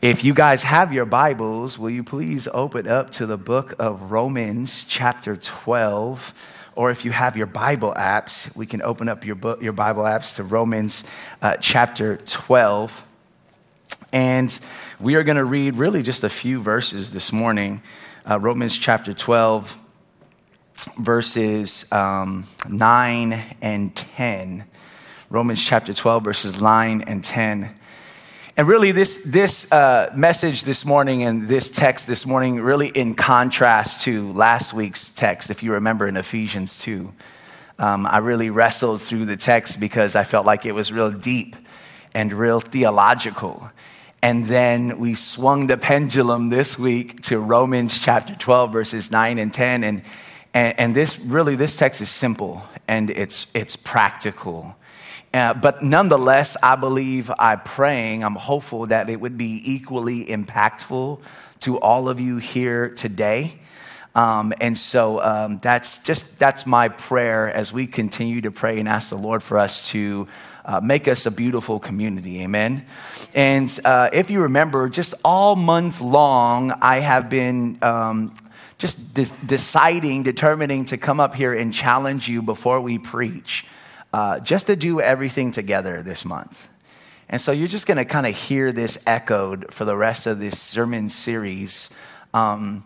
If you guys have your Bibles, will you please open up to the book of Romans, chapter 12? Or if you have your Bible apps, we can open up your, book, your Bible apps to Romans uh, chapter 12. And we are going to read really just a few verses this morning. Uh, Romans chapter 12, verses um, 9 and 10. Romans chapter 12, verses 9 and 10. And really, this, this uh, message this morning and this text this morning, really in contrast to last week's text, if you remember in Ephesians 2. Um, I really wrestled through the text because I felt like it was real deep and real theological. And then we swung the pendulum this week to Romans chapter 12, verses 9 and 10. And, and, and this really, this text is simple and it's, it's practical. Uh, but nonetheless, I believe, I'm praying, I'm hopeful that it would be equally impactful to all of you here today. Um, and so um, that's just that's my prayer as we continue to pray and ask the Lord for us to uh, make us a beautiful community. Amen. And uh, if you remember, just all month long, I have been. Um, just de- deciding, determining to come up here and challenge you before we preach uh, just to do everything together this month. And so you're just going to kind of hear this echoed for the rest of this sermon series. Um,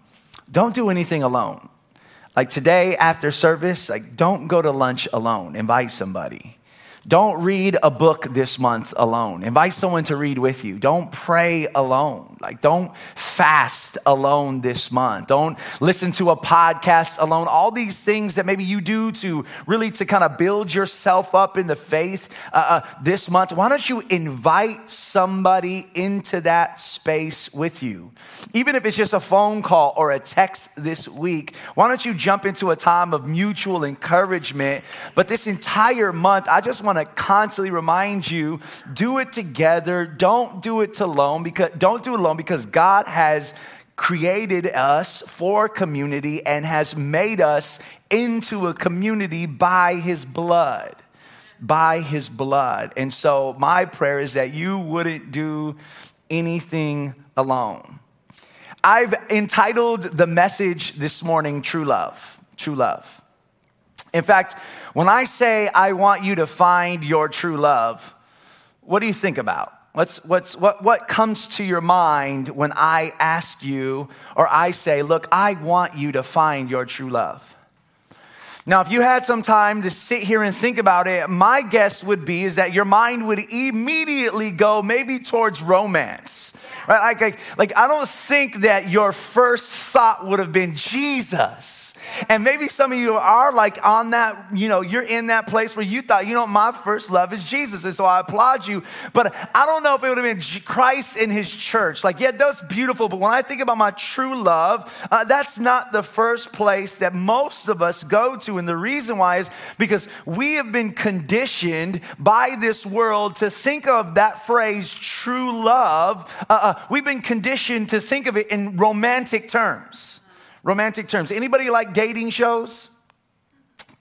don't do anything alone. Like today after service, like don't go to lunch alone. Invite somebody. Don't read a book this month alone. Invite someone to read with you. Don't pray alone. Like, don't fast alone this month. Don't listen to a podcast alone. All these things that maybe you do to really to kind of build yourself up in the faith uh, uh, this month. Why don't you invite somebody into that space with you? Even if it's just a phone call or a text this week, why don't you jump into a time of mutual encouragement? But this entire month, I just want want to constantly remind you do it together. Don't do it alone because don't do it alone because God has created us for community and has made us into a community by his blood. By his blood. And so, my prayer is that you wouldn't do anything alone. I've entitled the message this morning, True Love. True Love. In fact, when I say I want you to find your true love, what do you think about? What's, what's, what, what comes to your mind when I ask you or I say, Look, I want you to find your true love? Now, if you had some time to sit here and think about it, my guess would be is that your mind would immediately go maybe towards romance. Right? Like, like, like I don't think that your first thought would have been Jesus. And maybe some of you are like on that, you know, you're in that place where you thought, you know, my first love is Jesus. And so I applaud you. But I don't know if it would have been Christ in his church. Like, yeah, that's beautiful. But when I think about my true love, uh, that's not the first place that most of us go to. And the reason why is because we have been conditioned by this world to think of that phrase, true love. Uh, uh, we've been conditioned to think of it in romantic terms romantic terms. Anybody like dating shows?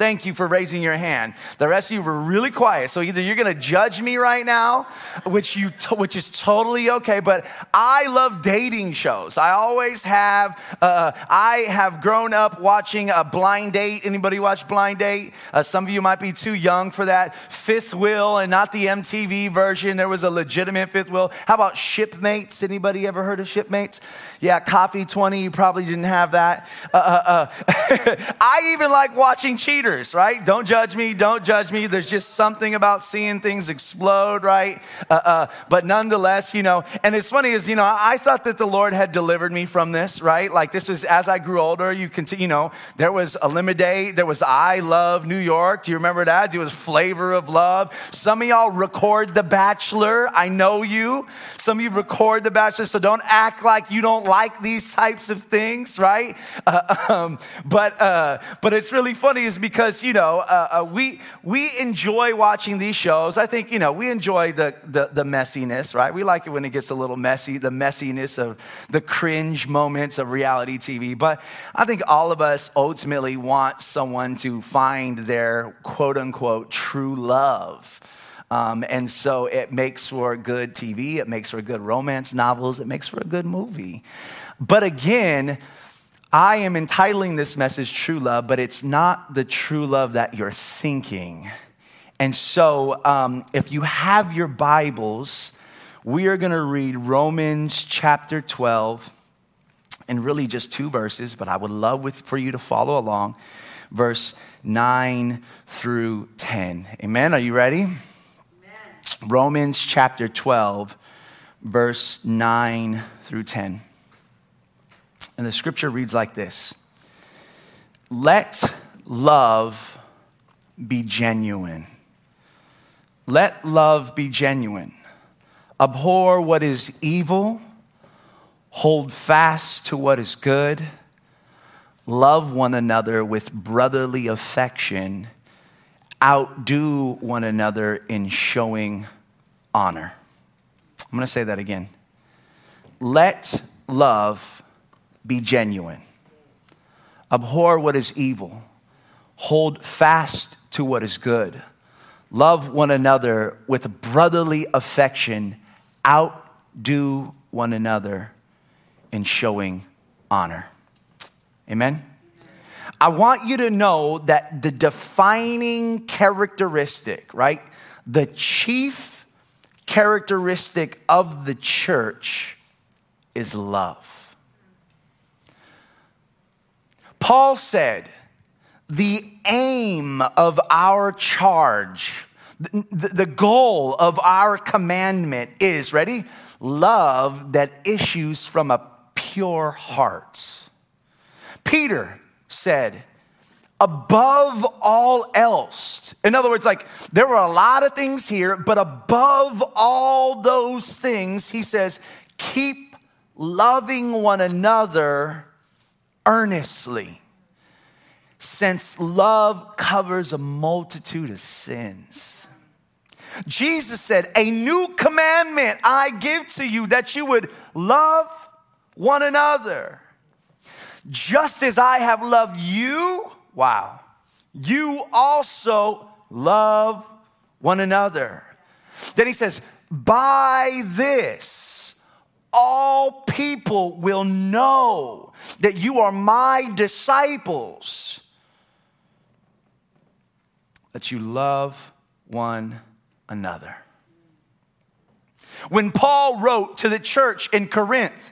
Thank you for raising your hand. The rest of you were really quiet. So either you're going to judge me right now, which you which is totally okay. But I love dating shows. I always have. Uh, I have grown up watching a Blind Date. Anybody watch Blind Date? Uh, some of you might be too young for that. Fifth Wheel and not the MTV version. There was a legitimate Fifth Wheel. How about Shipmates? Anybody ever heard of Shipmates? Yeah, Coffee Twenty. You probably didn't have that. Uh, uh, uh I even like watching Cheaters right? Don't judge me, don't judge me. There's just something about seeing things explode, right? Uh, uh, but nonetheless, you know, and it's funny is, you know, I thought that the Lord had delivered me from this, right? Like this was as I grew older, you continue, you know, there was Elimidate, there was I Love New York. Do you remember that? There was Flavor of Love. Some of y'all record The Bachelor. I know you. Some of you record The Bachelor, so don't act like you don't like these types of things, right? Uh, um, but uh, but it's really funny is because because you know uh, uh, we we enjoy watching these shows. I think you know we enjoy the, the, the messiness, right? We like it when it gets a little messy, the messiness of the cringe moments of reality TV. But I think all of us ultimately want someone to find their quote unquote true love. Um, and so it makes for good TV, it makes for good romance novels, it makes for a good movie. But again, I am entitling this message True Love, but it's not the true love that you're thinking. And so um, if you have your Bibles, we are going to read Romans chapter 12 and really just two verses, but I would love with, for you to follow along. Verse 9 through 10. Amen. Are you ready? Romans chapter 12, verse 9 through 10. And the scripture reads like this Let love be genuine. Let love be genuine. Abhor what is evil, hold fast to what is good, love one another with brotherly affection outdo one another in showing honor. I'm going to say that again. Let love be genuine. Abhor what is evil. Hold fast to what is good. Love one another with brotherly affection. Outdo one another in showing honor. Amen. I want you to know that the defining characteristic, right? The chief characteristic of the church is love. Paul said, the aim of our charge, the, goal of our commandment is, ready? Love that issues from a pure heart. Peter said, above all else. In other words, like there were a lot of things here, but above all those things, he says, keep loving one another earnestly, since love covers a multitude of sins. Jesus said, A new commandment I give to you that you would love one another. Just as I have loved you, wow, you also love one another. Then he says, by this, all people will know that you are my disciples, that you love one another. When Paul wrote to the church in Corinth,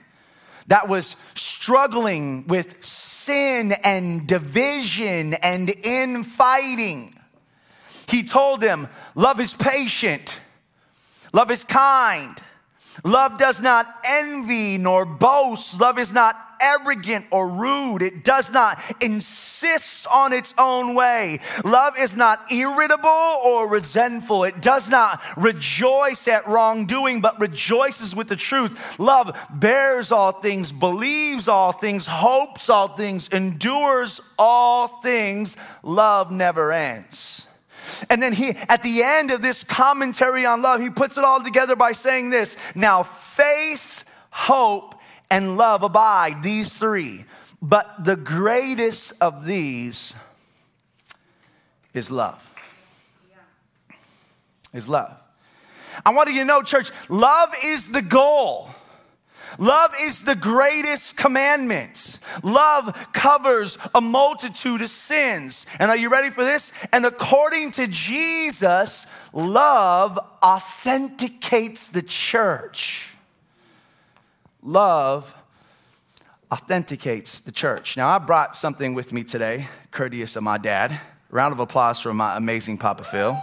that was struggling with sin and division and infighting. He told them, Love is patient, love is kind, love does not envy nor boast, love is not arrogant or rude. It does not insist on its own way. Love is not irritable or resentful. It does not rejoice at wrongdoing, but rejoices with the truth. Love bears all things, believes all things, hopes all things, endures all things. Love never ends. And then he, at the end of this commentary on love, he puts it all together by saying this Now, faith, hope, and love abide, these three. But the greatest of these is love. Is love. I want you to know, church, love is the goal. Love is the greatest commandment. Love covers a multitude of sins. And are you ready for this? And according to Jesus, love authenticates the church love authenticates the church. Now, I brought something with me today, courteous of my dad. Round of applause for my amazing Papa Phil.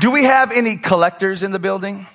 Do we have any collectors in the building?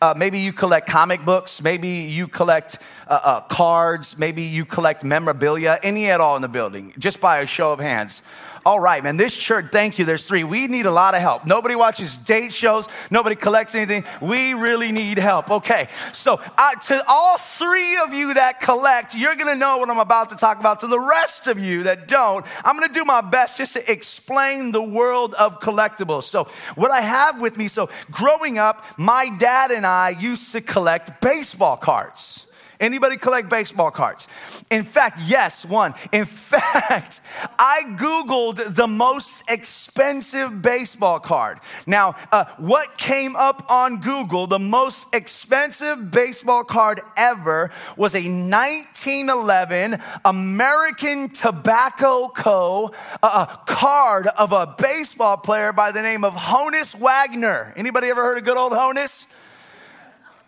Uh, maybe you collect comic books. Maybe you collect uh, uh, cards. Maybe you collect memorabilia. Any at all in the building? Just by a show of hands. All right, man, this church, thank you. There's three. We need a lot of help. Nobody watches date shows, nobody collects anything. We really need help. Okay, so to all three of you that collect, you're gonna know what I'm about to talk about. To the rest of you that don't, I'm gonna do my best just to explain the world of collectibles. So, what I have with me, so growing up, my dad and I used to collect baseball cards. Anybody collect baseball cards? In fact, yes, one. In fact, I Googled the most expensive baseball card. Now, uh, what came up on Google, the most expensive baseball card ever was a 1911 American Tobacco Co. Uh, card of a baseball player by the name of Honus Wagner. Anybody ever heard of good old Honus?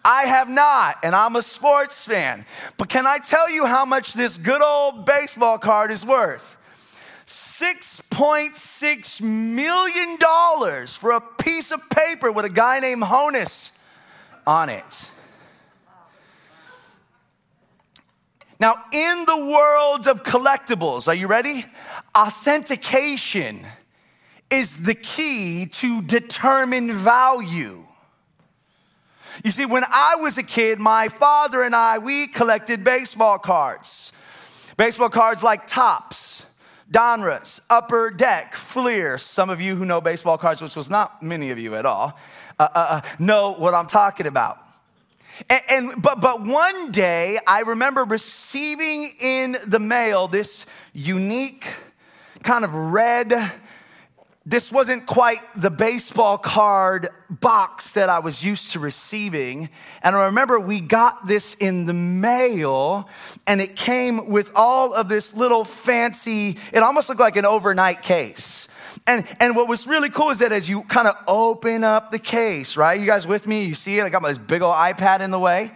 I have not, and I'm a sports fan. But can I tell you how much this good old baseball card is worth? $6.6 million for a piece of paper with a guy named Honus on it. Now, in the world of collectibles, are you ready? Authentication is the key to determine value. You see, when I was a kid, my father and I, we collected baseball cards. Baseball cards like Topps, Donruss, Upper Deck, Fleer. Some of you who know baseball cards, which was not many of you at all, uh, uh, uh know what I'm talking about. And, and, but but one day I remember receiving in the mail this unique kind of red this wasn't quite the baseball card box that I was used to receiving. And I remember we got this in the mail and it came with all of this little fancy, it almost looked like an overnight case. And, and what was really cool is that as you kind of open up the case, right? You guys with me? You see it? I got my big old iPad in the way.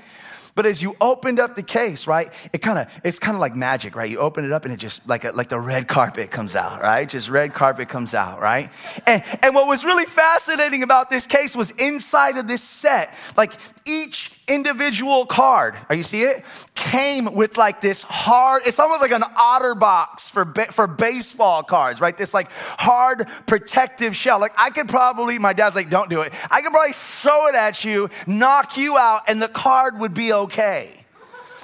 But as you opened up the case, right, it kind of it's kind of like magic, right? You open it up and it just like a, like the red carpet comes out, right? Just red carpet comes out, right? And and what was really fascinating about this case was inside of this set, like each individual card, are you see it? Came with like this hard, it's almost like an OtterBox for, for baseball cards, right? This like hard protective shell. Like I could probably, my dad's like, don't do it. I could probably throw it at you, knock you out, and the card would be okay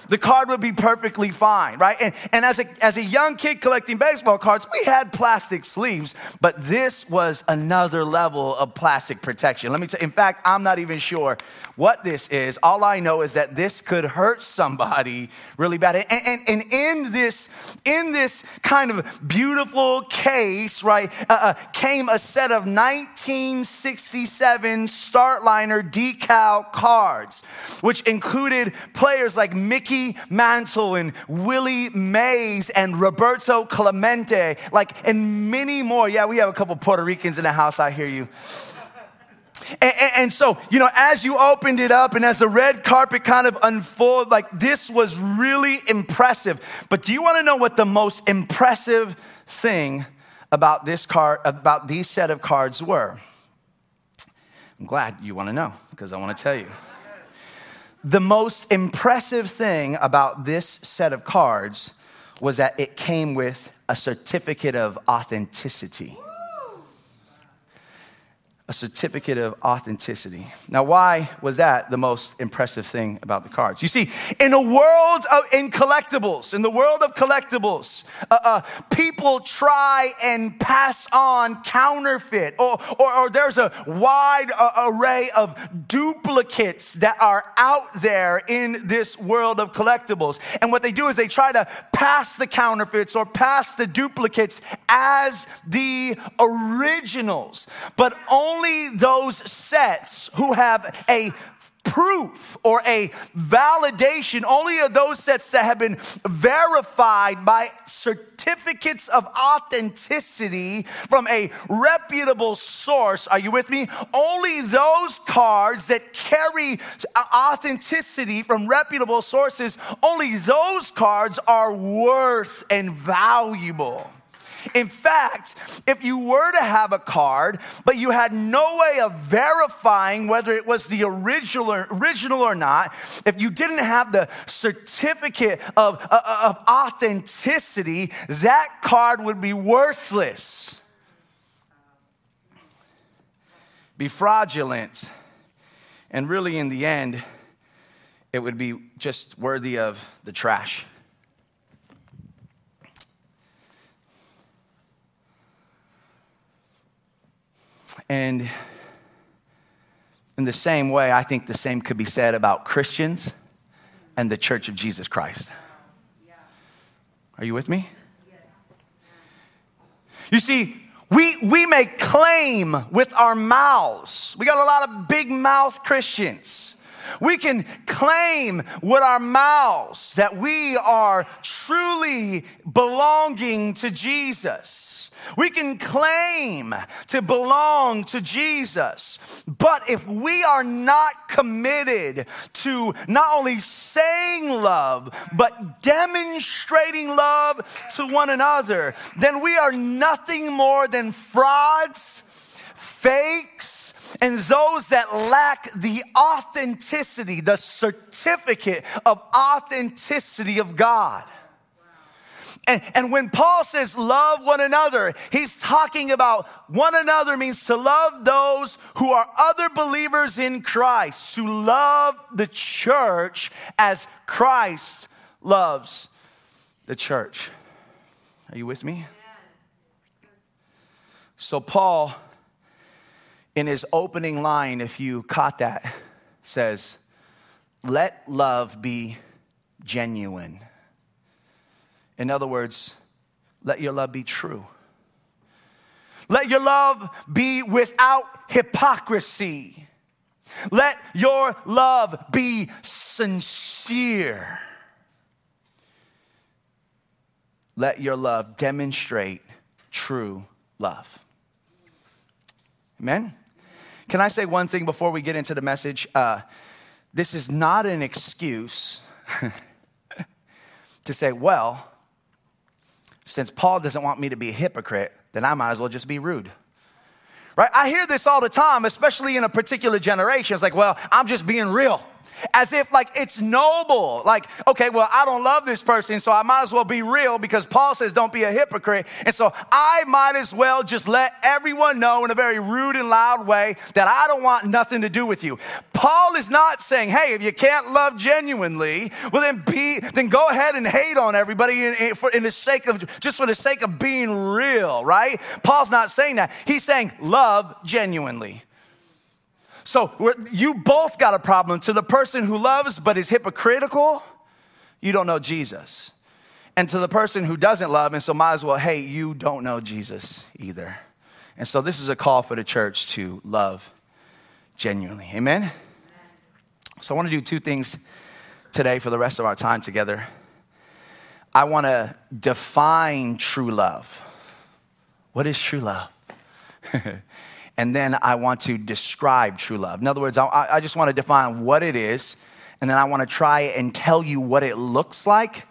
the card would be perfectly fine, right? And, and as, a, as a young kid collecting baseball cards, we had plastic sleeves, but this was another level of plastic protection. Let me tell you, in fact, I'm not even sure what this is. All I know is that this could hurt somebody really bad. And, and, and in, this, in this kind of beautiful case, right, uh, uh, came a set of 1967 Startliner decal cards, which included players like Mickey Mickey Mantle and Willie Mays and Roberto Clemente, like, and many more. Yeah, we have a couple Puerto Ricans in the house, I hear you. And, and, and, so, you know, as you opened it up and as the red carpet kind of unfolded, like this was really impressive. But do you want to know what the most impressive thing about this card, about these set of cards were? I'm glad you want to know because I want to tell you. The most impressive thing about this set of cards was that it came with a certificate of authenticity a certificate of authenticity. Now, why was that the most impressive thing about the cards? You see, in a world of in collectibles, in the world of collectibles, uh, uh, people try and pass on counterfeit, or, or, or there's a wide uh, array of duplicates that are out there in this world of collectibles. And what they do is they try to pass the counterfeits or pass the duplicates as the originals, but only only those sets who have a proof or a validation, only of those sets that have been verified by certificates of authenticity from a reputable source. Are you with me? Only those cards that carry authenticity from reputable sources, only those cards are worth and valuable. In fact, if you were to have a card, but you had no way of verifying whether it was the original or, original or not, if you didn't have the certificate of, uh, of authenticity, that card would be worthless, be fraudulent, and really, in the end, it would be just worthy of the trash. And in the same way, I think the same could be said about Christians and the church of Jesus Christ. Are you with me? You see, we, we may claim with our mouths. We got a lot of big mouth Christians. We can claim with our mouths that we are truly belonging to Jesus. We can claim to belong to Jesus, but if we are not committed to not only saying love, but demonstrating love to one another, then we are nothing more than frauds, fakes, and those that lack the authenticity, the certificate of authenticity of God. And, and when Paul says love one another, he's talking about one another means to love those who are other believers in Christ, to love the church as Christ loves the church. Are you with me? So, Paul, in his opening line, if you caught that, says, Let love be genuine. In other words, let your love be true. Let your love be without hypocrisy. Let your love be sincere. Let your love demonstrate true love. Amen? Can I say one thing before we get into the message? Uh, this is not an excuse to say, well, since Paul doesn't want me to be a hypocrite, then I might as well just be rude. Right? I hear this all the time, especially in a particular generation. It's like, well, I'm just being real as if like it's noble. Like, okay, well, I don't love this person, so I might as well be real because Paul says don't be a hypocrite. And so I might as well just let everyone know in a very rude and loud way that I don't want nothing to do with you. Paul is not saying, hey, if you can't love genuinely, well then be, then go ahead and hate on everybody in, in, for, in the sake of, just for the sake of being real, right? Paul's not saying that. He's saying love genuinely. So you both got a problem. To the person who loves but is hypocritical, you don't know Jesus. And to the person who doesn't love and so might as well, hey, you don't know Jesus either. And so this is a call for the church to love genuinely. Amen? So I want to do two things today for the rest of our time together. I want to define true love. What is true love? and then I want to describe true love. In other words, I, I just want to define what it is, and then I want to try and tell you what it looks like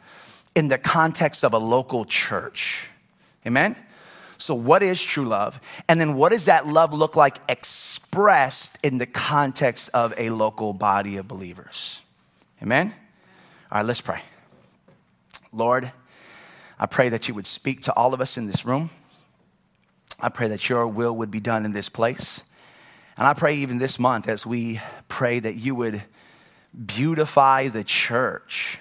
in the context of a local church. Amen? So, what is true love? And then, what does that love look like expressed in the context of a local body of believers? Amen? All right, let's pray. Lord, I pray that you would speak to all of us in this room. I pray that your will would be done in this place. And I pray even this month as we pray that you would beautify the church,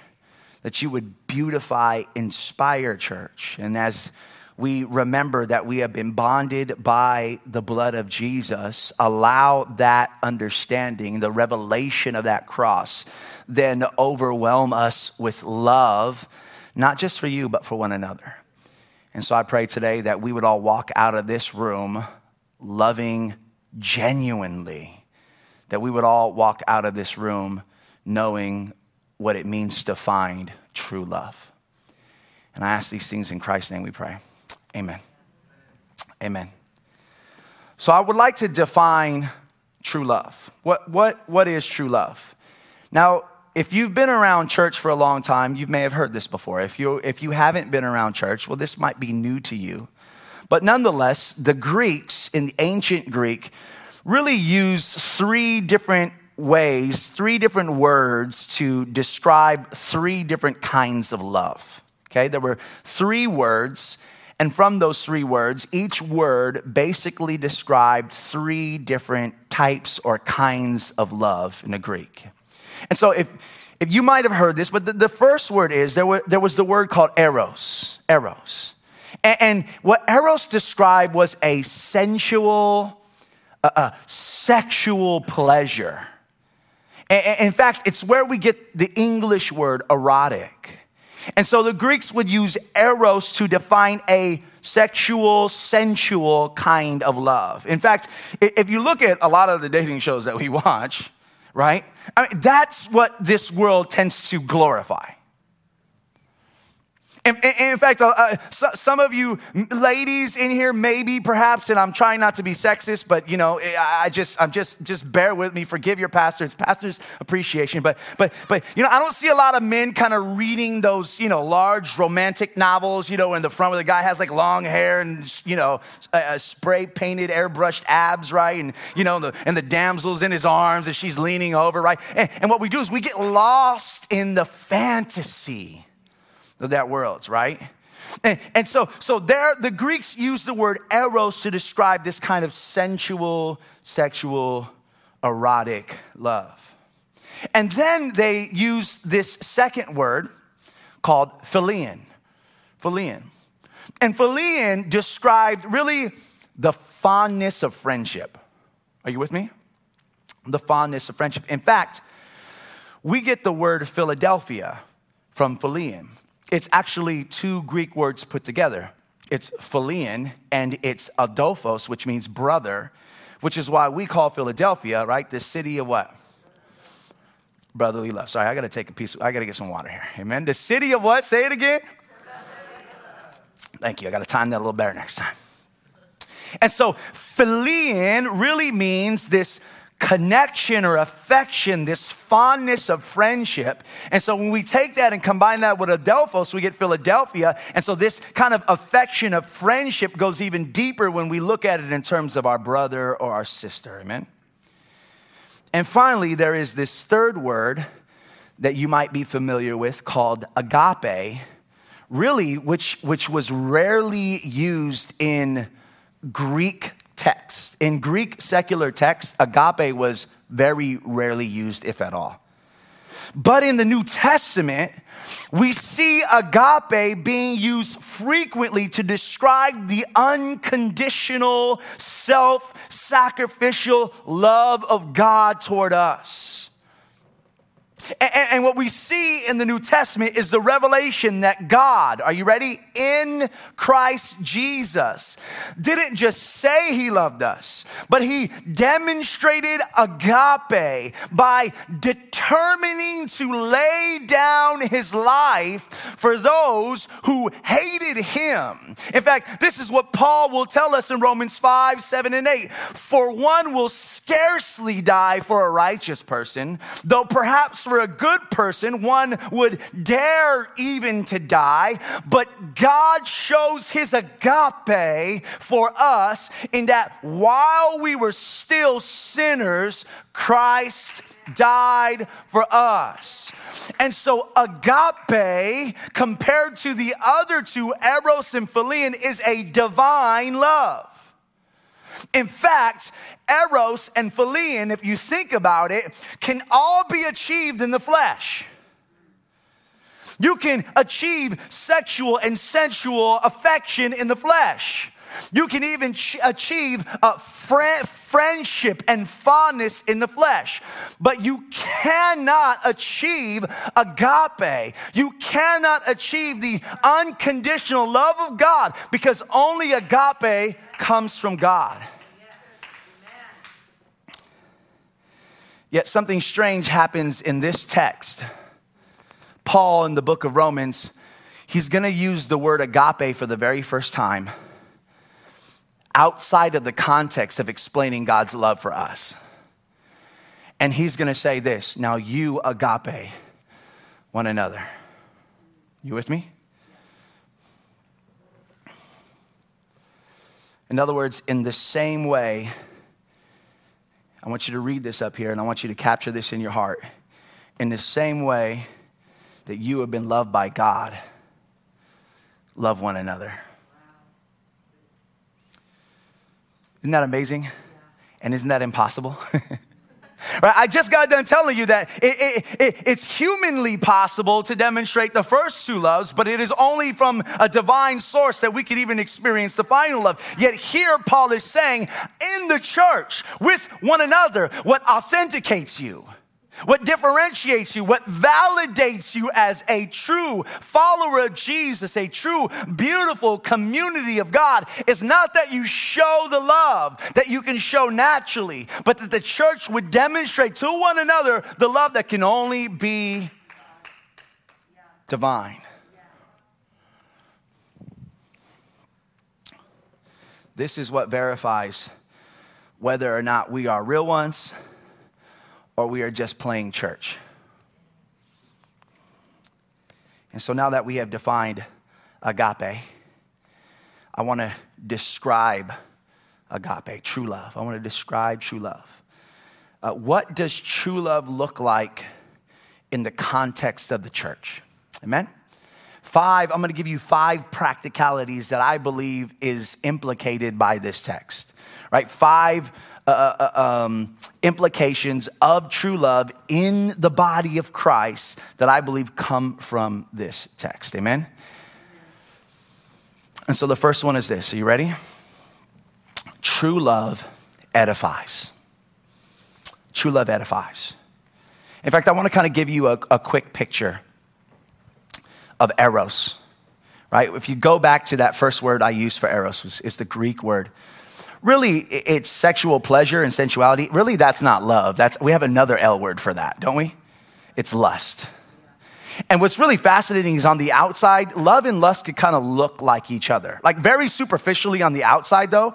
that you would beautify, inspire church. And as we remember that we have been bonded by the blood of Jesus, allow that understanding, the revelation of that cross, then overwhelm us with love, not just for you, but for one another. And so I pray today that we would all walk out of this room loving genuinely, that we would all walk out of this room knowing what it means to find true love. And I ask these things in Christ's name we pray. Amen. Amen. So I would like to define true love. What, what, what is true love? Now, if you've been around church for a long time, you may have heard this before. If you, if you haven't been around church, well, this might be new to you. But nonetheless, the Greeks in ancient Greek really used three different ways, three different words to describe three different kinds of love. Okay, there were three words, and from those three words, each word basically described three different types or kinds of love in the Greek. And so if, if you might have heard this, but the, the first word is there, were, there was the word called eros, eros. And, and what eros described was a sensual, a, a sexual pleasure. In fact, it's where we get the English word erotic. And so the Greeks would use eros to define a sexual, sensual kind of love. In fact, if you look at a lot of the dating shows that we watch, right? I mean, that's what this world tends to glorify. And, in fact, uh, uh some of you ladies in here, maybe, perhaps, and I'm trying not to be sexist, but you know, I just, I'm just, just bear with me. Forgive your pastor. It's pastor's appreciation. But, but, but, you know, I don't see a lot of men kind of reading those, you know, large romantic novels. You know, in the front where the guy has like long hair and you know, uh, spray painted, airbrushed abs, right? And you know, the, and the damsel's in his arms and she's leaning over, right? And, and what we do is we get lost in the fantasy of that world, right? And, and, so, so there, the Greeks used the word eros to describe this kind of sensual, sexual, erotic love. And then they use this second word called phileo. Phileo. And phileo described really the fondness of friendship. Are you with me? The fondness of friendship. In fact, we get the word Philadelphia from phileo. It's actually two Greek words put together. It's phileo and it's adelphos, which means brother, which is why we call Philadelphia, right, the city of what? Brotherly love. Sorry, I gotta take a piece, of, I gotta get some water here. Amen. The city of what? Say it again. Thank you. I gotta time that a little better next time. And so, phileo really means this connection or affection, this fondness of friendship. And so when we take that and combine that with Adelphos, we get Philadelphia. And so this kind of affection of friendship goes even deeper when we look at it in terms of our brother or our sister. Amen. And finally, there is this third word that you might be familiar with called agape, really, which, which was rarely used in Greek text. In Greek secular text, agape was very rarely used, if at all. But in the New Testament, we see agape being used frequently to describe the unconditional, self sacrificial love of God toward us. And, what we see in the New Testament is the revelation that God, are you ready? In Christ Jesus, didn't just say he loved us, but he demonstrated agape by determining to lay down his life for those who hated him. In fact, this is what Paul will tell us in Romans 5, 7, and 8. For one will scarcely die for a righteous person, though perhaps for a good person, one would dare even to die, but God shows his agape for us in that while we were still sinners, Christ died for us. And so, agape, compared to the other two, eros and phileo, is a divine love. In fact, eros and phileo, if you think about it, can all be achieved in the flesh. You can achieve sexual and sensual affection in the flesh. You can even ch- achieve fr- friendship and fondness in the flesh, but you cannot achieve agape. You cannot achieve the unconditional love of God because only agape comes from God. Yet something strange happens in this text. Paul, in the book of Romans, he's going to use the word agape for the very first time outside of the context of explaining God's love for us. And he's going to say this now, you agape one another. You with me? In other words, in the same way, I want you to read this up here and I want you to capture this in your heart. In the same way that you have been loved by God, love one another. Isn't that amazing? And isn't that impossible? Right? I just got done telling you that it, it, it, it's humanly possible to demonstrate the first two loves, but it is only from a divine source that we can even experience the final love. Yet here, Paul is saying, in the church, with one another, what authenticates you What differentiates you, what validates you as a true follower of Jesus, a true, beautiful community of God, is not that you show the love that you can show naturally, but that the church would demonstrate to one another the love that can only be divine. This is what verifies whether or not we are real ones or we are just playing church. And so now that we have defined agape, I want to describe agape, true love. I want to describe true love. Uh, what does true love look like in the context of the church? Amen? Five, I'm going to give you five practicalities that I believe is implicated by this text, right? Five uh, um, implications of true love in the body of Christ that I believe come from this text. Amen? And so the first one is this. Are you ready? True love edifies. True love edifies. In fact, I want to kind of give you a, a quick picture of eros, right? If you go back to that first word I used for eros, it's the Greek word really it's sexual pleasure and sensuality. Really, that's not love. That's, we have another L word for that, don't we? It's lust. And what's really fascinating is on the outside, love and lust could kind of look like each other. Like very superficially on the outside, though,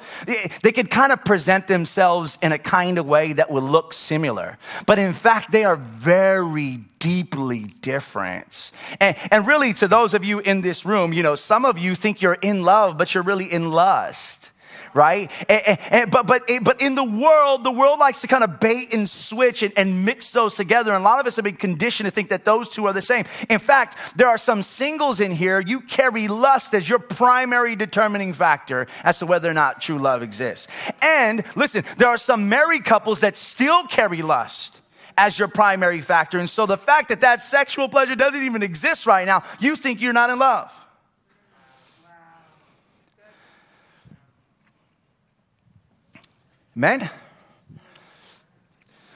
they could kind of present themselves in a kind of way that would look similar. But in fact, they are very deeply different. And, and really, to those of you in this room, you know, some of you think you're in love, but you're really in lust right? And, and, but, but, but in the world, the world likes to kind of bait and switch and, and mix those together. And a lot of us have been conditioned to think that those two are the same. In fact, there are some singles in here, you carry lust as your primary determining factor as to whether or not true love exists. And listen, there are some married couples that still carry lust as your primary factor. And so the fact that that sexual pleasure doesn't even exist right now, you think you're not in love. Amen?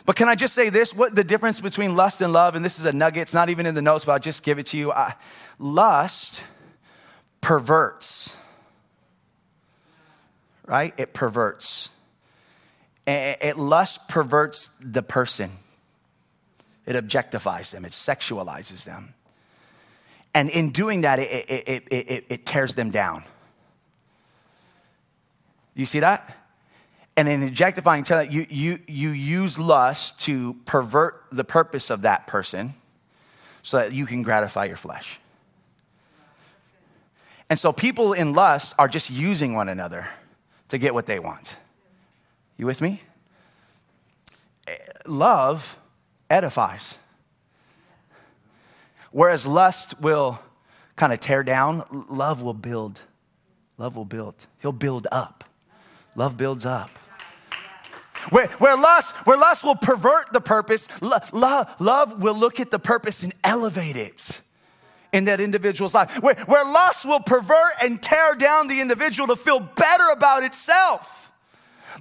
But can I just say this? What the difference between lust and love, and this is a nugget, it's not even in the notes, but I'll just give it to you. I, lust perverts, right? It perverts. It, it lust perverts the person, it objectifies them, it sexualizes them. And in doing that, it, it, it, it tears them down. You see that? And in objectifying, you, you, you use lust to pervert the purpose of that person so that you can gratify your flesh. And so people in lust are just using one another to get what they want. You with me? Love edifies. Whereas lust will kind of tear down, love will build. Love will build. He'll build up. Love builds up. Where, where, lust, where lust will pervert the purpose, lo, lo, love will look at the purpose and elevate it in that individual's life. Where, where lust will pervert and tear down the individual to feel better about itself.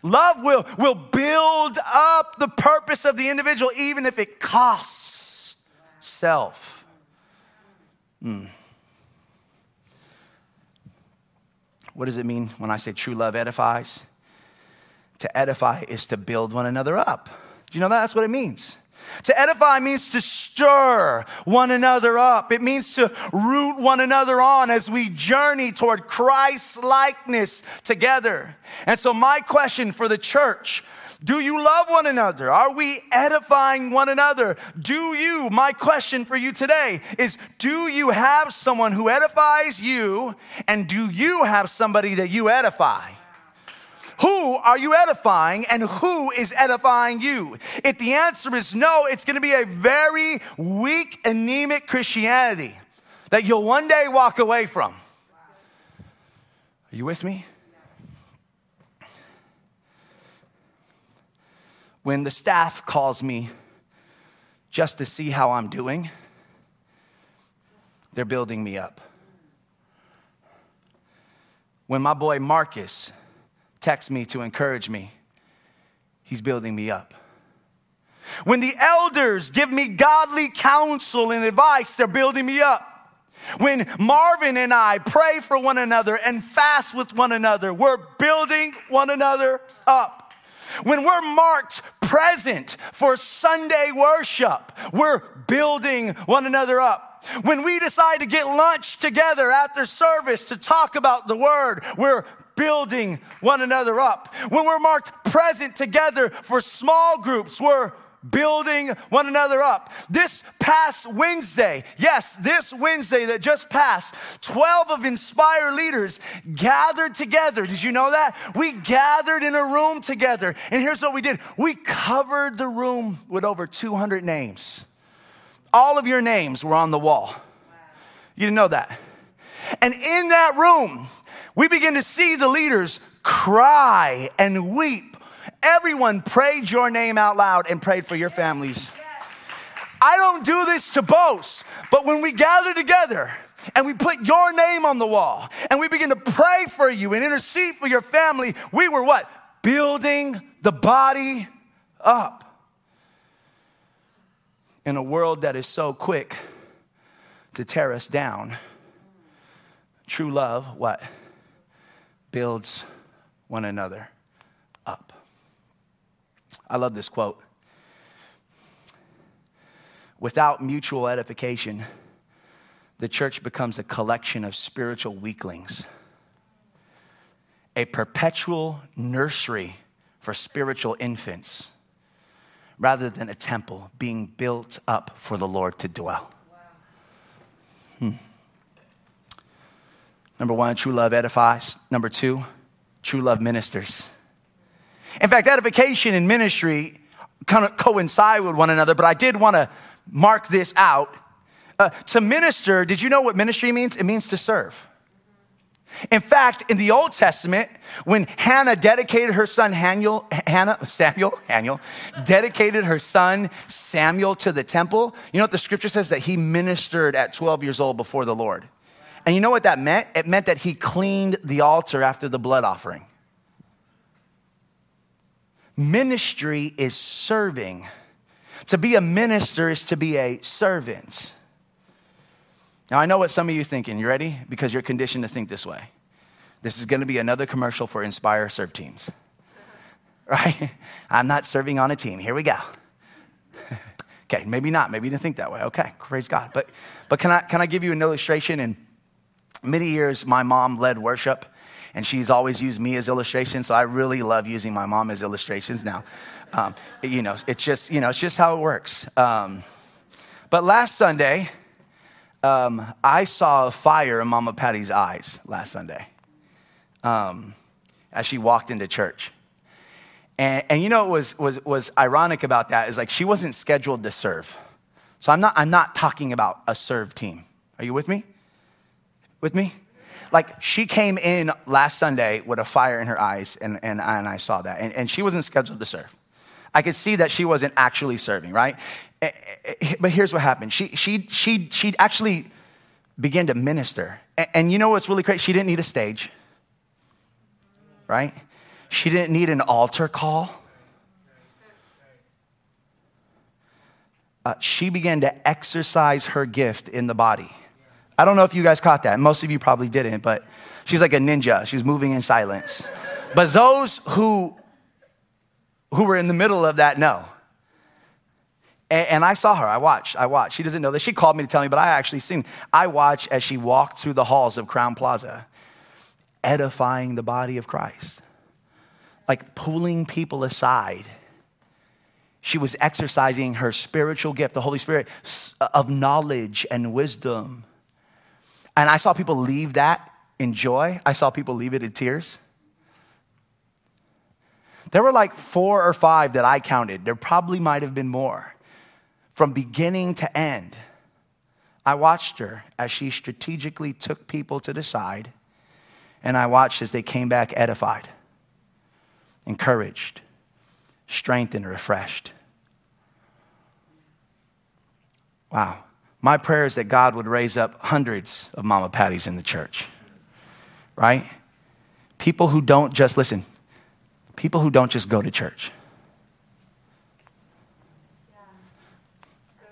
Love will, will build up the purpose of the individual, even if it costs self. Hmm. What does it mean when I say true love edifies? To edify is to build one another up. Do you know that? That's what it means. To edify means to stir one another up. It means to root one another on as we journey toward Christ likeness together. And so, my question for the church do you love one another? Are we edifying one another? Do you, my question for you today is do you have someone who edifies you and do you have somebody that you edify? Who are you edifying and who is edifying you? If the answer is no, it's going to be a very weak, anemic Christianity that you'll one day walk away from. Are you with me? When the staff calls me just to see how I'm doing, they're building me up. When my boy Marcus texts me to encourage me, he's building me up. When the elders give me godly counsel and advice, they're building me up. When Marvin and I pray for one another and fast with one another, we're building one another up. When we're marked present for Sunday worship, we're building one another up. When we decide to get lunch together after service to talk about the word, we're building one another up. When we're marked present together for small groups, we're building one another up. This past Wednesday, yes, this Wednesday that just passed, 12 of Inspire leaders gathered together. Did you know that? We gathered in a room together. And here's what we did we covered the room with over 200 names. All of your names were on the wall. You didn't know that. And in that room, we begin to see the leaders cry and weep Everyone prayed your name out loud and prayed for your families. I don't do this to boast, but when we gather together and we put your name on the wall and we begin to pray for you and intercede for your family, we were what? Building the body up. In a world that is so quick to tear us down, true love, what? Builds one another up. I love this quote. Without mutual edification, the church becomes a collection of spiritual weaklings, a perpetual nursery for spiritual infants, rather than a temple being built up for the Lord to dwell. Hmm. Number one, true love edifies. Number two, true love ministers. In fact, edification and ministry kind of coincide with one another, but I did want to mark this out. Uh, to minister, did you know what ministry means? It means to serve. In fact, in the Old Testament, when Hannah dedicated her son Hannah, Hannah, Samuel, Hannah, dedicated her son Samuel to the temple, you know what the scripture says? That he ministered at 12 years old before the Lord. And you know what that meant? It meant that he cleaned the altar after the blood offering. Ministry is serving. To be a minister is to be a servant. Now, I know what some of you thinking. You ready? Because you're conditioned to think this way. This is going to be another commercial for Inspire Serve Teams. Right? I'm not serving on a team. Here we go. okay, maybe not. Maybe you didn't think that way. Okay, praise God. But, but can, I, can I give you an illustration? In many years, my mom led worship and she's always used me as illustration. So I really love using my mom as illustrations now. Um, you know, it's just you know, it's just how it works. Um, but last Sunday, um, I saw a fire in Mama Patty's eyes last Sunday um, as she walked into church. And, and you know what was, was, was ironic about that is like she wasn't scheduled to serve. So I'm not, I'm not talking about a serve team. Are you with me? With me? like she came in last Sunday with a fire in her eyes, and, and, and I saw that. And, and she wasn't scheduled to serve. I could see that she wasn't actually serving, right? Eh, eh, eh, but here's what happened. She, she, she, she actually began to minister. And, you know what's really great? She didn't need a stage, right? She didn't need an altar call. Uh, she began to exercise her gift in the body. I don't know if you guys caught that. Most of you probably didn't, but she's like a ninja. She's moving in silence. But those who who were in the middle of that know. And, and I saw her. I watched. I watched. She doesn't know this. She called me to tell me, but I actually seen. I watched as she walked through the halls of Crowne Plaza, edifying the body of Christ, like pulling people aside she was exercising her spiritual gift, the Holy Spirit, of knowledge and wisdom. And I saw people leave that in joy. I saw people leave it in tears. There were like four or five that I counted. There probably might have been more. From beginning to end, I watched her as she strategically took people to the side, and I watched as they came back edified, encouraged, strengthened, refreshed. Wow. My prayer is that God would raise up hundreds of Mama Patties in the church, right? People who don't just, listen, people who don't just go to church.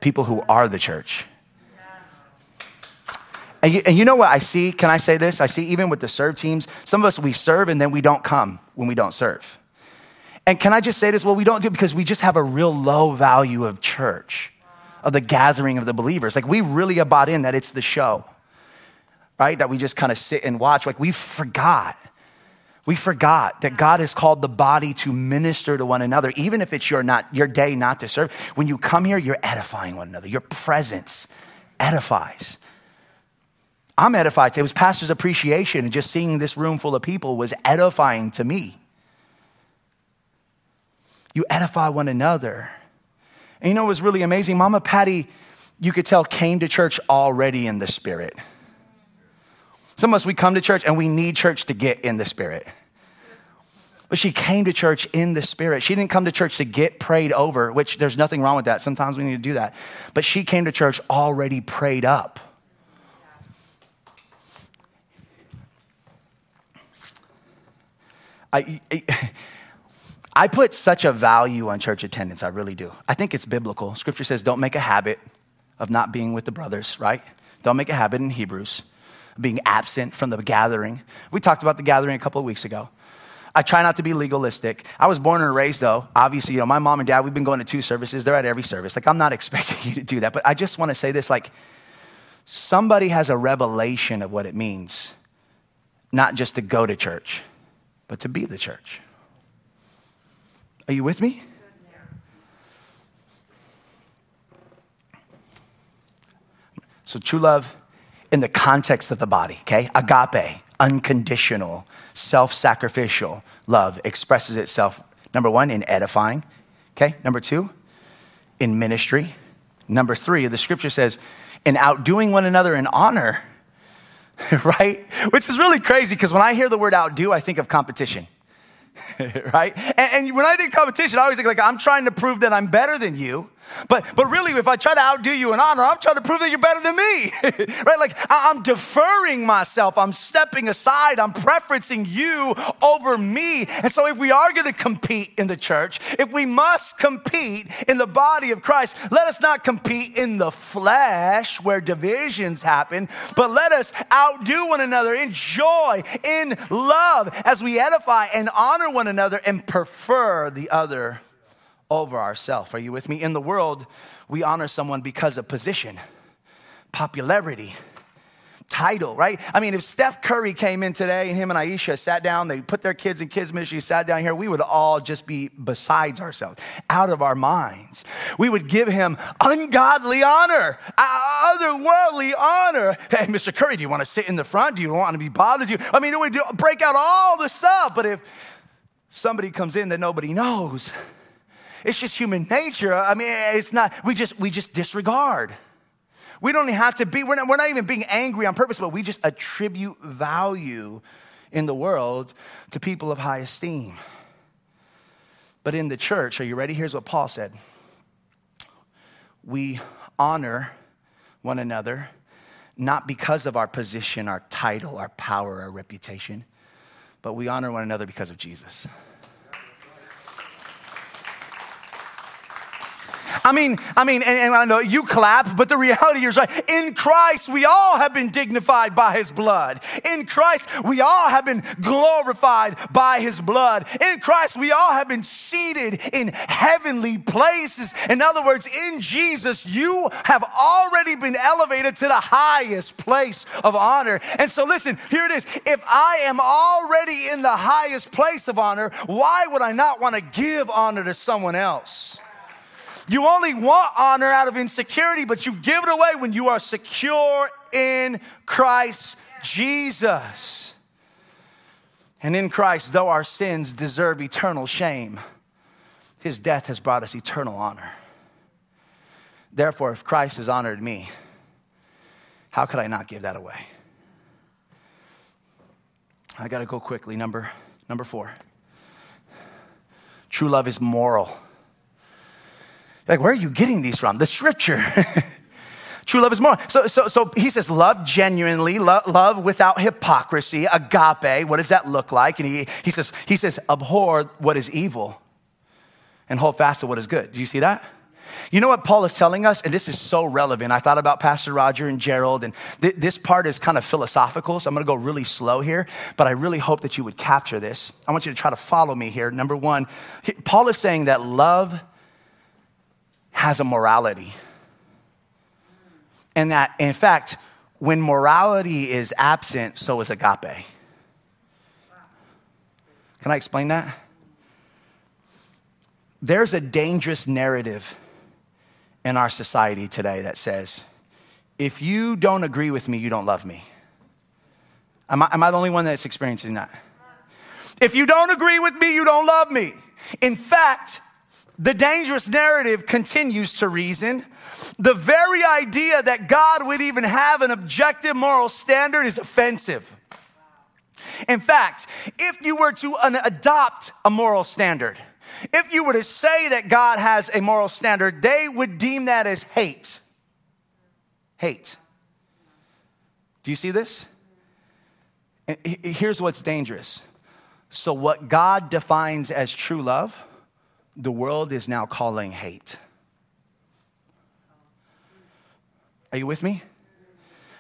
people who are the church. And you, and you know what I see? Can I say this? I see even with the serve teams, some of us, we serve and then we don't come when we don't serve. And can I just say this? Well, we don't do because we just have a real low value of church, of the gathering of the believers. Like we really bought in that it's the show, right? That we just kind of sit and watch. Like we forgot. We forgot that God has called the body to minister to one another, even if it's your, not, your day not to serve. When you come here, you're edifying one another. Your presence edifies. I'm edified. It was pastor's appreciation, and just seeing this room full of people was edifying to me. You edify one another. And you know what was really amazing? Mama Patty, you could tell, came to church already in the spirit. Some of us, we come to church and we need church to get in the spirit. But she came to church in the spirit. She didn't come to church to get prayed over, which there's nothing wrong with that. Sometimes we need to do that. But she came to church already prayed up. I, I, I put such a value on church attendance, I really do. I think it's biblical. Scripture says, don't make a habit of not being with the brothers, right? Don't make a habit in Hebrews, being absent from the gathering. We talked about the gathering a couple of weeks ago. I try not to be legalistic. I was born and raised, though. Obviously, you know, my mom and dad, we've been going to two services. They're at every service. Like, I'm not expecting you to do that. But I just want to say this like, somebody has a revelation of what it means, not just to go to church, but to be the church. Are you with me? So, true love in the context of the body, okay? Agape, unconditional, self sacrificial love expresses itself, number one, in edifying, okay? Number two, in ministry. Number three, the scripture says, in outdoing one another in honor, right? Which is really crazy because when I hear the word outdo, I think of competition. right? And, and, when I think competition, I always think like I'm trying to prove that I'm better than you. But, but really, if I try to outdo you in honor, I'm trying to prove that you're better than me, right? Like I'm deferring myself, I'm stepping aside, I'm preferencing you over me. And so, if we are going to compete in the church, if we must compete in the body of Christ, let us not compete in the flesh where divisions happen, but let us outdo one another in joy, in love, as we edify and honor one another and prefer the other over ourselves. Are you with me? In the world, we honor someone because of position, popularity, title, right? I mean, if Steph Curry came in today and him and Ayesha sat down, they put their kids in kids' ministry, sat down here, we would all just be besides ourselves, out of our minds. We would give him ungodly honor, otherworldly honor. Hey, Mr. Curry, do you want to sit in the front? Do you want to be bothered? Do you, I mean, it would break out all the stuff. But if somebody comes in that nobody knows, it's just human nature. I mean, it's not, we just, we just disregard. We don't have to be, we're not, we're not even being angry on purpose, but we just attribute value in the world to people of high esteem. But in the church, are you ready? Here's what Paul said We honor one another, not because of our position, our title, our power, our reputation, but we honor one another because of Jesus. I mean, I mean, and, and I know you clap, but the reality is right. In Christ, we all have been dignified by his blood. In Christ, we all have been glorified by his blood. In Christ, we all have been seated in heavenly places. In other words, in Jesus, you have already been elevated to the highest place of honor. And so, listen, here it is. If I am already in the highest place of honor, why would I not want to give honor to someone else? You only want honor out of insecurity, but you give it away when you are secure in Christ Jesus. And in Christ, though our sins deserve eternal shame, his death has brought us eternal honor. Therefore, if Christ has honored me, how could I not give that away? I got to go quickly. Number, number four. True love is moral. Like, where are you getting these from? The scripture. True love is more. So, so, so he says, love genuinely, love, love without hypocrisy, agape. What does that look like? And he, he says, he says, abhor what is evil and hold fast to what is good. Do you see that? You know what Paul is telling us? And this is so relevant. I thought about Pastor Roger and Gerald, and th- this part is kind of philosophical, so I'm gonna go really slow here, but I really hope that you would capture this. I want you to try to follow me here. Number one, Paul is saying that love has a morality. And that, in fact, when morality is absent, so is agape. Can I explain that? There's a dangerous narrative in our society today that says, if you don't agree with me, you don't love me. Am I, am I the only one that's experiencing that? If you don't agree with me, you don't love me. In fact, the dangerous narrative continues to reason. The very idea that God would even have an objective moral standard is offensive. In fact, if you were to adopt a moral standard, if you were to say that God has a moral standard, they would deem that as hate. Hate. Do you see this? Here's what's dangerous. So, what God defines as true love, the world is now calling hate. Are you with me?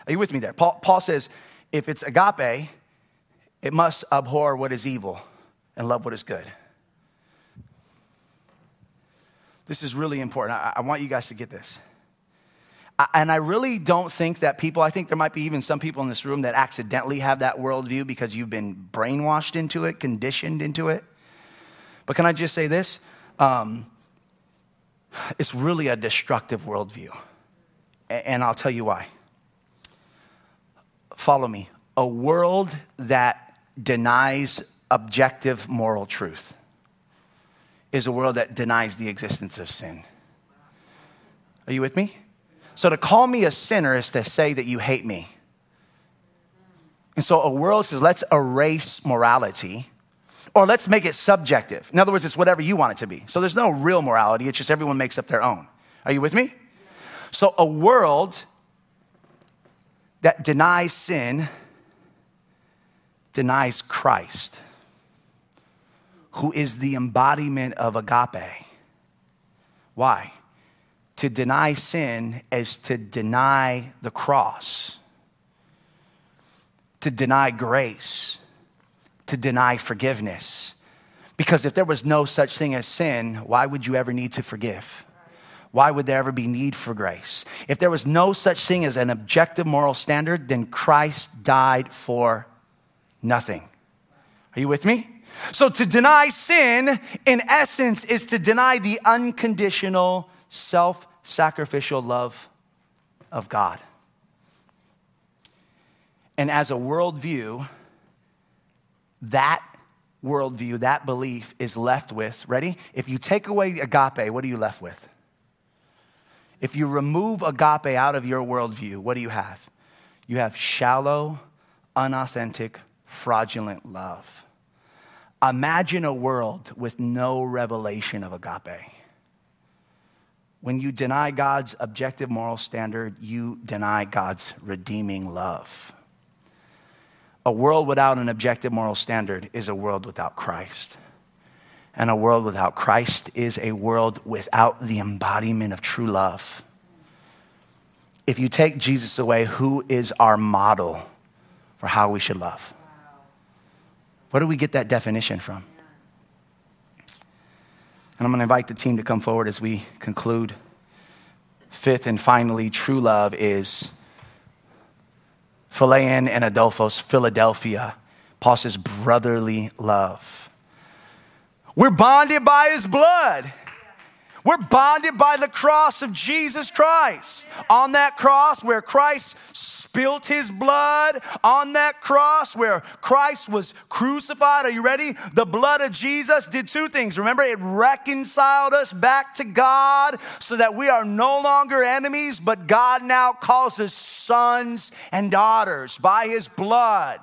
Are you with me there? Paul, Paul says if it's agape, it must abhor what is evil and love what is good. This is really important. I, I want you guys to get this. I, and I really don't think that people, I think there might be even some people in this room that accidentally have that worldview because you've been brainwashed into it, conditioned into it. But can I just say this? Um, it's really a destructive worldview. And I'll tell you why. Follow me. A world that denies objective moral truth is a world that denies the existence of sin. Are you with me? So to call me a sinner is to say that you hate me. And so a world says, let's erase morality or let's make it subjective. In other words, it's whatever you want it to be. So there's no real morality, it's just everyone makes up their own. Are you with me? So a world that denies sin denies Christ who is the embodiment of agape. Why? To deny sin is to deny the cross, to deny grace, to deny forgiveness. Because if there was no such thing as sin, why would you ever need to forgive? Why would there ever be need for grace? If there was no such thing as an objective moral standard, then Christ died for nothing. Are you with me? So to deny sin, in essence, is to deny the unconditional, self sacrificial love of God. And as a worldview, that worldview, that belief is left with, ready? If you take away agape, what are you left with? If you remove agape out of your worldview, what do you have? You have shallow, unauthentic, fraudulent love. Imagine a world with no revelation of agape. When you deny God's objective moral standard, you deny God's redeeming love. A world without an objective moral standard is a world without Christ. And a world without Christ is a world without the embodiment of true love. If you take Jesus away, who is our model for how we should love? Where do we get that definition from? And I'm going to invite the team to come forward as we conclude. Fifth and finally, true love is Philaion and adelphos, Philadelphia. Paul says brotherly love. We're bonded by his blood. We're bonded by the cross of Jesus Christ. On that cross where Christ spilt his blood, on that cross where Christ was crucified. Are you ready? The blood of Jesus did two things. Remember, it reconciled us back to God so that we are no longer enemies, but God now calls us sons and daughters by his blood.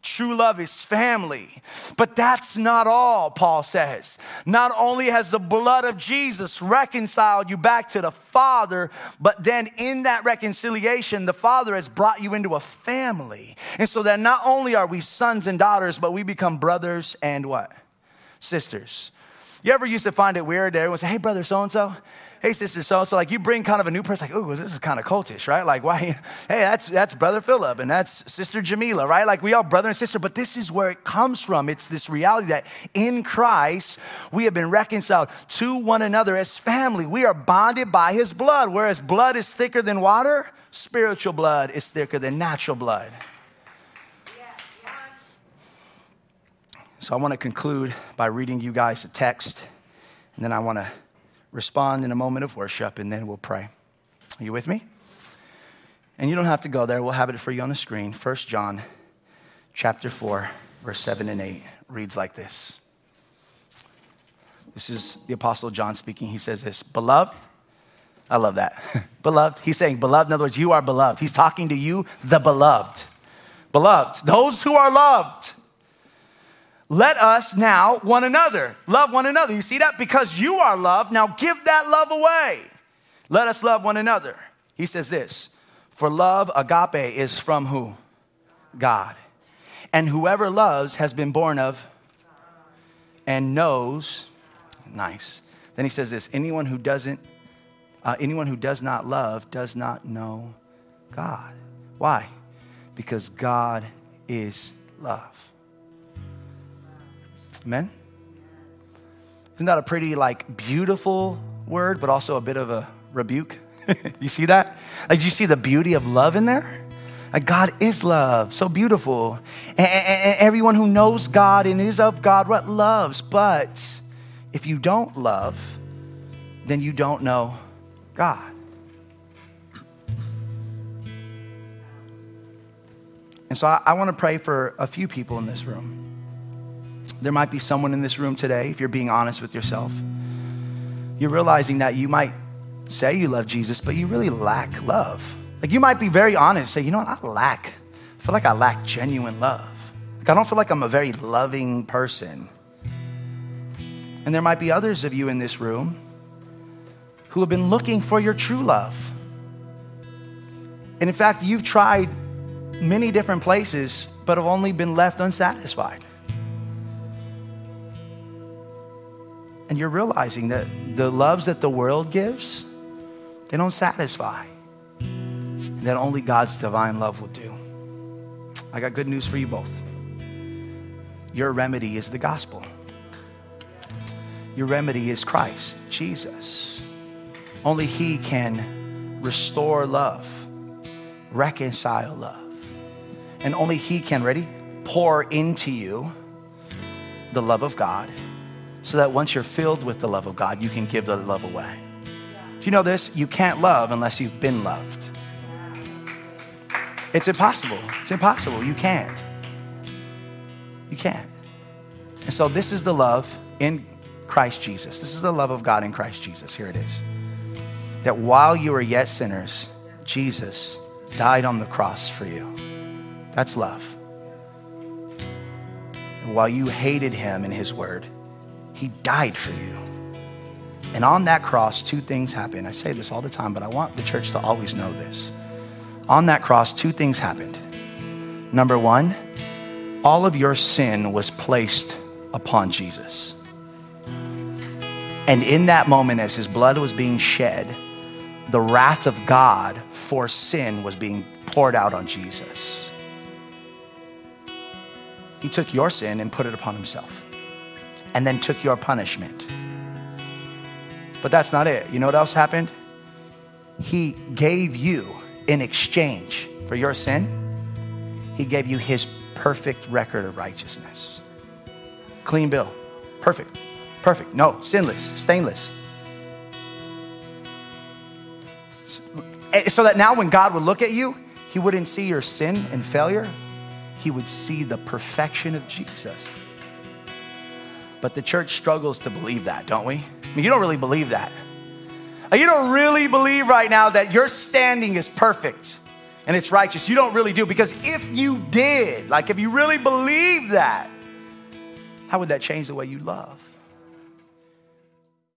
True love is family. But that's not all, Paul says. Not only has the blood of Jesus reconciled you back to the Father, but then in that reconciliation, the Father has brought you into a family. And so that not only are we sons and daughters, but we become brothers and what? Sisters. You ever used to find it weird that everyone say, hey, brother so and so? Hey, sister so and so. Like you bring kind of a new person, like, oh, this is kind of cultish, right? Like, why? Hey, that's, that's brother Philip and that's sister Jamila, right? Like we all brother and sister, but this is where it comes from. It's this reality that in Christ, we have been reconciled to one another as family. We are bonded by his blood. Whereas blood is thicker than water, spiritual blood is thicker than natural blood. So I want to conclude by reading you guys a text, and then I want to respond in a moment of worship, and then we'll pray. Are you with me? And you don't have to go there. We'll have it for you on the screen. 1 John chapter 4, verse 7 and 8 reads like this. This is the Apostle John speaking. He says this Beloved, I love that. beloved, he's saying, Beloved, in other words, you are beloved. He's talking to you, the beloved. Beloved, those who are loved let us now one another love one another. You see that? Because you are loved, now give that love away. Let us love one another. He says this For love, agape, is from who? God. And whoever loves has been born of and knows. Nice. Then he says this anyone who doesn't, uh, anyone who does not love does not know God. Why? Because God is love. Amen? Isn't that a pretty, like, beautiful word, but also a bit of a rebuke? you see that? Like, you see the beauty of love in there? Like, God is love, so beautiful. And, and everyone who knows God and is of God, what loves. But if you don't love, then you don't know God. And so I, I want to pray for a few people in this room. There might be someone in this room today, if you're being honest with yourself, you're realizing that you might say you love Jesus, but you really lack love. Like you might be very honest, say, you know what, I lack, I feel like I lack genuine love. Like I don't feel like I'm a very loving person. And there might be others of you in this room who have been looking for your true love. And in fact, you've tried many different places, but have only been left unsatisfied. And you're realizing that the loves that the world gives, they don't satisfy. And That only God's divine love will do. I got good news for you both. Your remedy is the gospel. Your remedy is Christ, Jesus. Only He can restore love, reconcile love. And only He can, ready? Pour into you the love of God so that once you're filled with the love of God, you can give the love away. Do you know this? You can't love unless you've been loved. It's impossible. It's impossible. You can't. You can't. And so, this is the love in Christ Jesus. This is the love of God in Christ Jesus. Here it is. That while you were yet sinners, Jesus died on the cross for you. That's love. And while you hated him and his word, he died for you. And on that cross, two things happened. I say this all the time, but I want the church to always know this. On that cross, two things happened. Number one, all of your sin was placed upon Jesus. And in that moment, as his blood was being shed, the wrath of God for sin was being poured out on Jesus. He took your sin and put it upon himself and then took your punishment. But that's not it. You know what else happened? He gave you in exchange for your sin, He gave you His perfect record of righteousness. Clean bill. Perfect. Perfect. No, sinless, stainless. So that now when God would look at you, He wouldn't see your sin and failure, He would see the perfection of Jesus. But the church struggles to believe that, don't we? I mean, you don't really believe that. You don't really believe right now that your standing is perfect and it's righteous. You don't really do because if you did, like if you really believe that, how would that change the way you love?